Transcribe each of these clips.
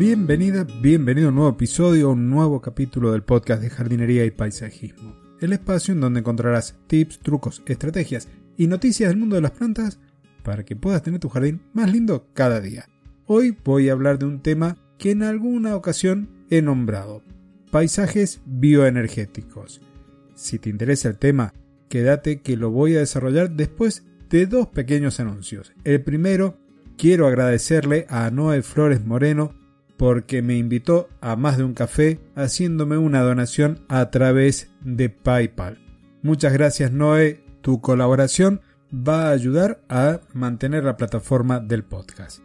Bienvenida, bienvenido a un nuevo episodio, un nuevo capítulo del podcast de jardinería y paisajismo. El espacio en donde encontrarás tips, trucos, estrategias y noticias del mundo de las plantas para que puedas tener tu jardín más lindo cada día. Hoy voy a hablar de un tema que en alguna ocasión he nombrado, paisajes bioenergéticos. Si te interesa el tema, quédate que lo voy a desarrollar después de dos pequeños anuncios. El primero, quiero agradecerle a Noé Flores Moreno porque me invitó a más de un café haciéndome una donación a través de PayPal. Muchas gracias Noé, tu colaboración va a ayudar a mantener la plataforma del podcast.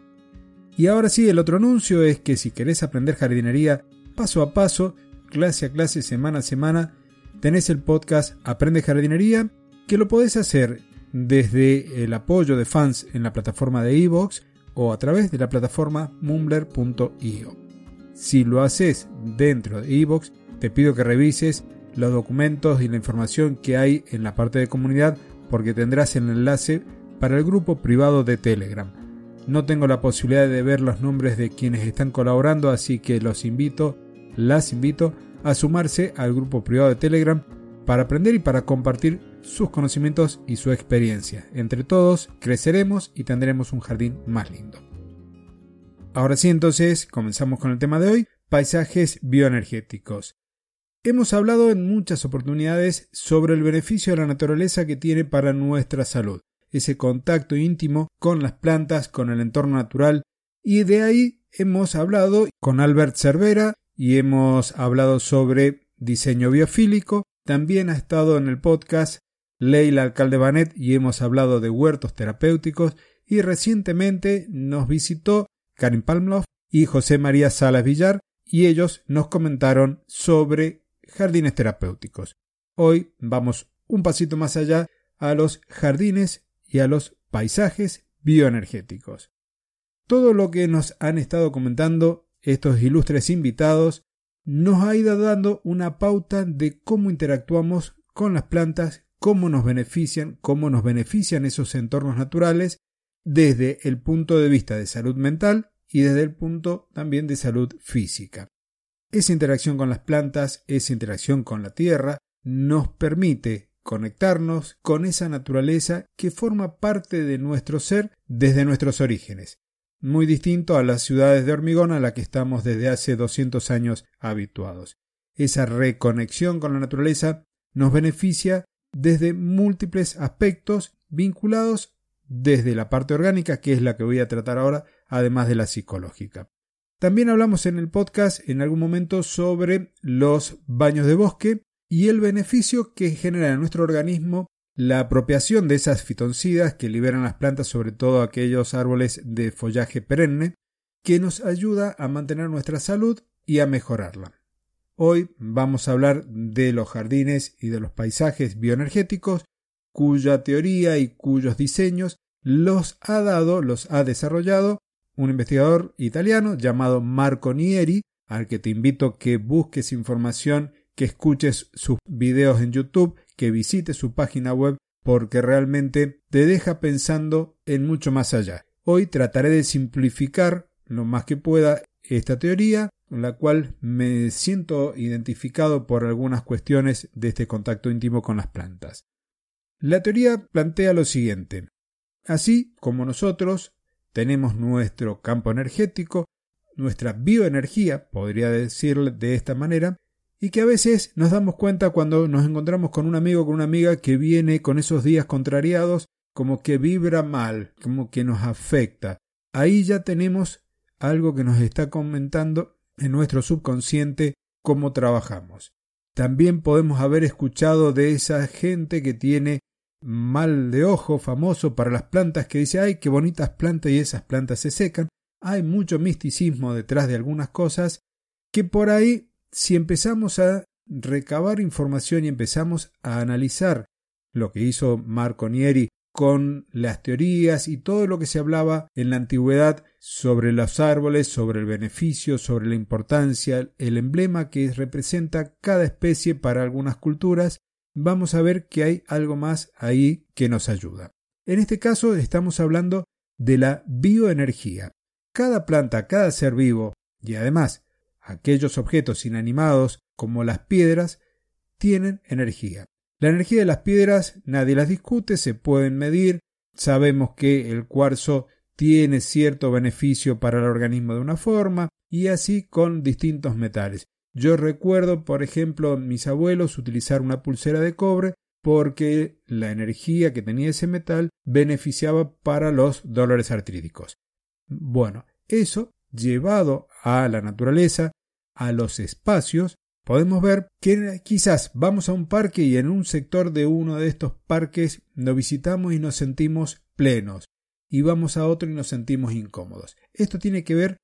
Y ahora sí, el otro anuncio es que si querés aprender jardinería paso a paso, clase a clase, semana a semana, tenés el podcast Aprende Jardinería, que lo podés hacer desde el apoyo de fans en la plataforma de iVoox o a través de la plataforma mumbler.io. Si lo haces dentro de iVoox, te pido que revises los documentos y la información que hay en la parte de comunidad porque tendrás el enlace para el grupo privado de Telegram. No tengo la posibilidad de ver los nombres de quienes están colaborando, así que los invito, las invito a sumarse al grupo privado de Telegram para aprender y para compartir sus conocimientos y su experiencia. Entre todos creceremos y tendremos un jardín más lindo. Ahora sí, entonces, comenzamos con el tema de hoy, paisajes bioenergéticos. Hemos hablado en muchas oportunidades sobre el beneficio de la naturaleza que tiene para nuestra salud, ese contacto íntimo con las plantas, con el entorno natural, y de ahí hemos hablado con Albert Cervera y hemos hablado sobre diseño biofílico, también ha estado en el podcast Leila Alcalde Banet y hemos hablado de huertos terapéuticos y recientemente nos visitó Karin Palmloff y José María Salas Villar y ellos nos comentaron sobre jardines terapéuticos. Hoy vamos un pasito más allá a los jardines y a los paisajes bioenergéticos. Todo lo que nos han estado comentando estos ilustres invitados nos ha ido dando una pauta de cómo interactuamos con las plantas cómo nos benefician, cómo nos benefician esos entornos naturales desde el punto de vista de salud mental y desde el punto también de salud física. Esa interacción con las plantas, esa interacción con la tierra, nos permite conectarnos con esa naturaleza que forma parte de nuestro ser desde nuestros orígenes, muy distinto a las ciudades de hormigón a la que estamos desde hace 200 años habituados. Esa reconexión con la naturaleza nos beneficia desde múltiples aspectos vinculados desde la parte orgánica, que es la que voy a tratar ahora, además de la psicológica. También hablamos en el podcast en algún momento sobre los baños de bosque y el beneficio que genera en nuestro organismo la apropiación de esas fitoncidas que liberan las plantas, sobre todo aquellos árboles de follaje perenne, que nos ayuda a mantener nuestra salud y a mejorarla. Hoy vamos a hablar de los jardines y de los paisajes bioenergéticos, cuya teoría y cuyos diseños los ha dado, los ha desarrollado un investigador italiano llamado Marco Nieri, al que te invito que busques información, que escuches sus videos en YouTube, que visites su página web, porque realmente te deja pensando en mucho más allá. Hoy trataré de simplificar lo más que pueda esta teoría con la cual me siento identificado por algunas cuestiones de este contacto íntimo con las plantas. La teoría plantea lo siguiente. Así como nosotros tenemos nuestro campo energético, nuestra bioenergía, podría decirle de esta manera, y que a veces nos damos cuenta cuando nos encontramos con un amigo o con una amiga que viene con esos días contrariados, como que vibra mal, como que nos afecta. Ahí ya tenemos algo que nos está comentando en nuestro subconsciente cómo trabajamos. También podemos haber escuchado de esa gente que tiene mal de ojo famoso para las plantas que dice, ay, qué bonitas plantas y esas plantas se secan. Hay mucho misticismo detrás de algunas cosas que por ahí, si empezamos a recabar información y empezamos a analizar lo que hizo Marco Nieri con las teorías y todo lo que se hablaba en la antigüedad sobre los árboles, sobre el beneficio, sobre la importancia, el emblema que representa cada especie para algunas culturas, vamos a ver que hay algo más ahí que nos ayuda. En este caso estamos hablando de la bioenergía. Cada planta, cada ser vivo y además aquellos objetos inanimados como las piedras tienen energía. La energía de las piedras nadie las discute, se pueden medir, sabemos que el cuarzo tiene cierto beneficio para el organismo de una forma y así con distintos metales. Yo recuerdo, por ejemplo, mis abuelos utilizar una pulsera de cobre porque la energía que tenía ese metal beneficiaba para los dolores artríticos. Bueno, eso llevado a la naturaleza, a los espacios, podemos ver que quizás vamos a un parque y en un sector de uno de estos parques lo visitamos y nos sentimos plenos y vamos a otro y nos sentimos incómodos. Esto tiene que ver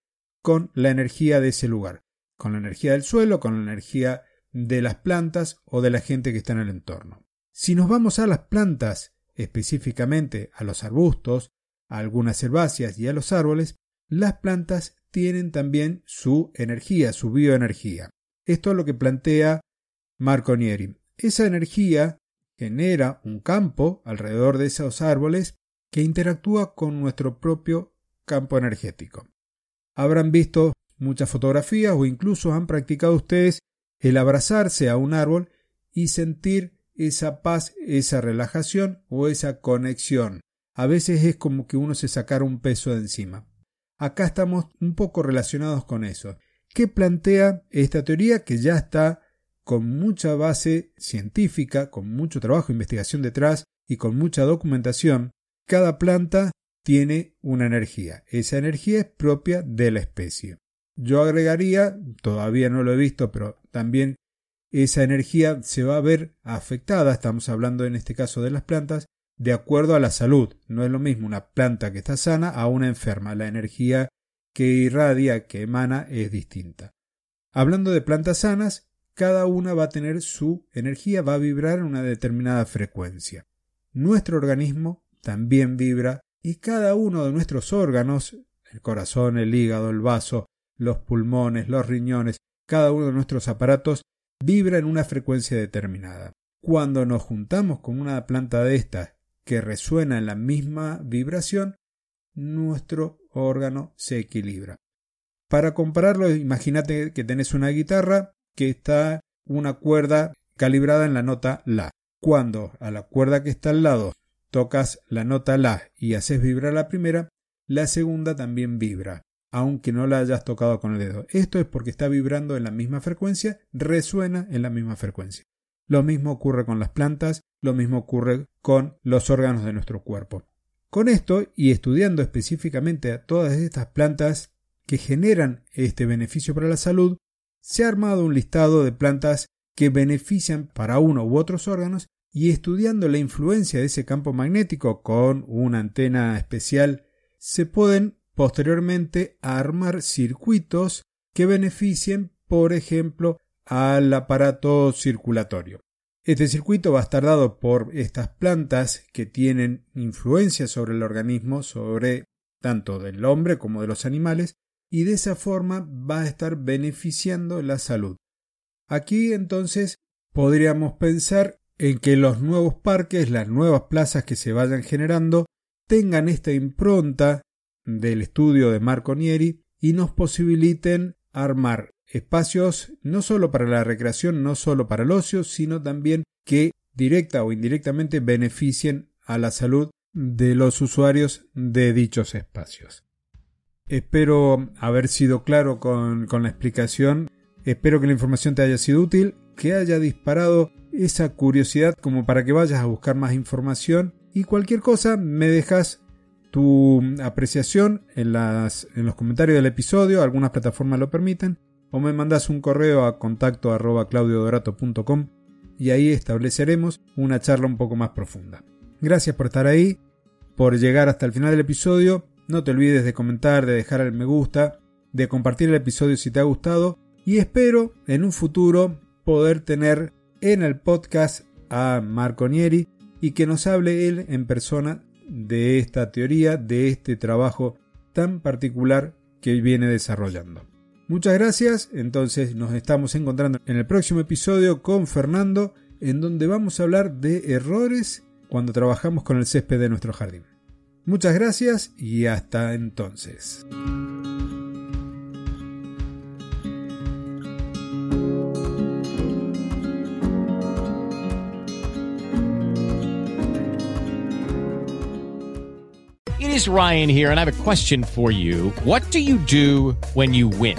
con la energía de ese lugar, con la energía del suelo, con la energía de las plantas o de la gente que está en el entorno. Si nos vamos a las plantas, específicamente a los arbustos, a algunas herbáceas y a los árboles, las plantas tienen también su energía, su bioenergía. Esto es lo que plantea Marco Nieri. Esa energía genera un campo alrededor de esos árboles que interactúa con nuestro propio campo energético. Habrán visto muchas fotografías o incluso han practicado ustedes el abrazarse a un árbol y sentir esa paz, esa relajación o esa conexión. A veces es como que uno se sacara un peso de encima. Acá estamos un poco relacionados con eso que plantea esta teoría que ya está con mucha base científica, con mucho trabajo e investigación detrás y con mucha documentación. Cada planta tiene una energía. Esa energía es propia de la especie. Yo agregaría, todavía no lo he visto, pero también esa energía se va a ver afectada, estamos hablando en este caso de las plantas, de acuerdo a la salud. No es lo mismo una planta que está sana a una enferma. La energía que irradia, que emana, es distinta. Hablando de plantas sanas, cada una va a tener su energía, va a vibrar en una determinada frecuencia. Nuestro organismo también vibra y cada uno de nuestros órganos, el corazón, el hígado, el vaso, los pulmones, los riñones, cada uno de nuestros aparatos vibra en una frecuencia determinada. Cuando nos juntamos con una planta de estas que resuena en la misma vibración, nuestro órgano se equilibra. Para compararlo, imagínate que tenés una guitarra que está una cuerda calibrada en la nota La. Cuando a la cuerda que está al lado tocas la nota La y haces vibrar la primera, la segunda también vibra, aunque no la hayas tocado con el dedo. Esto es porque está vibrando en la misma frecuencia, resuena en la misma frecuencia. Lo mismo ocurre con las plantas, lo mismo ocurre con los órganos de nuestro cuerpo. Con esto, y estudiando específicamente a todas estas plantas que generan este beneficio para la salud, se ha armado un listado de plantas que benefician para uno u otros órganos y estudiando la influencia de ese campo magnético con una antena especial, se pueden posteriormente armar circuitos que beneficien, por ejemplo, al aparato circulatorio. Este circuito va a estar dado por estas plantas que tienen influencia sobre el organismo, sobre tanto del hombre como de los animales, y de esa forma va a estar beneficiando la salud. Aquí entonces podríamos pensar en que los nuevos parques, las nuevas plazas que se vayan generando, tengan esta impronta del estudio de Marco Nieri y nos posibiliten armar espacios no solo para la recreación, no solo para el ocio, sino también que directa o indirectamente beneficien a la salud de los usuarios de dichos espacios. Espero haber sido claro con, con la explicación, espero que la información te haya sido útil, que haya disparado esa curiosidad como para que vayas a buscar más información. Y cualquier cosa me dejas tu apreciación en, las, en los comentarios del episodio, algunas plataformas lo permiten, o me mandas un correo a contacto arroba y ahí estableceremos una charla un poco más profunda. Gracias por estar ahí, por llegar hasta el final del episodio. No te olvides de comentar, de dejar el me gusta, de compartir el episodio si te ha gustado y espero en un futuro poder tener en el podcast a Marco Nieri y que nos hable él en persona de esta teoría, de este trabajo tan particular que viene desarrollando. Muchas gracias, entonces nos estamos encontrando en el próximo episodio con Fernando, en donde vamos a hablar de errores cuando trabajamos con el césped de nuestro jardín. Muchas gracias y hasta entonces. It is Ryan here, and I have a question for you. What do you do when you win?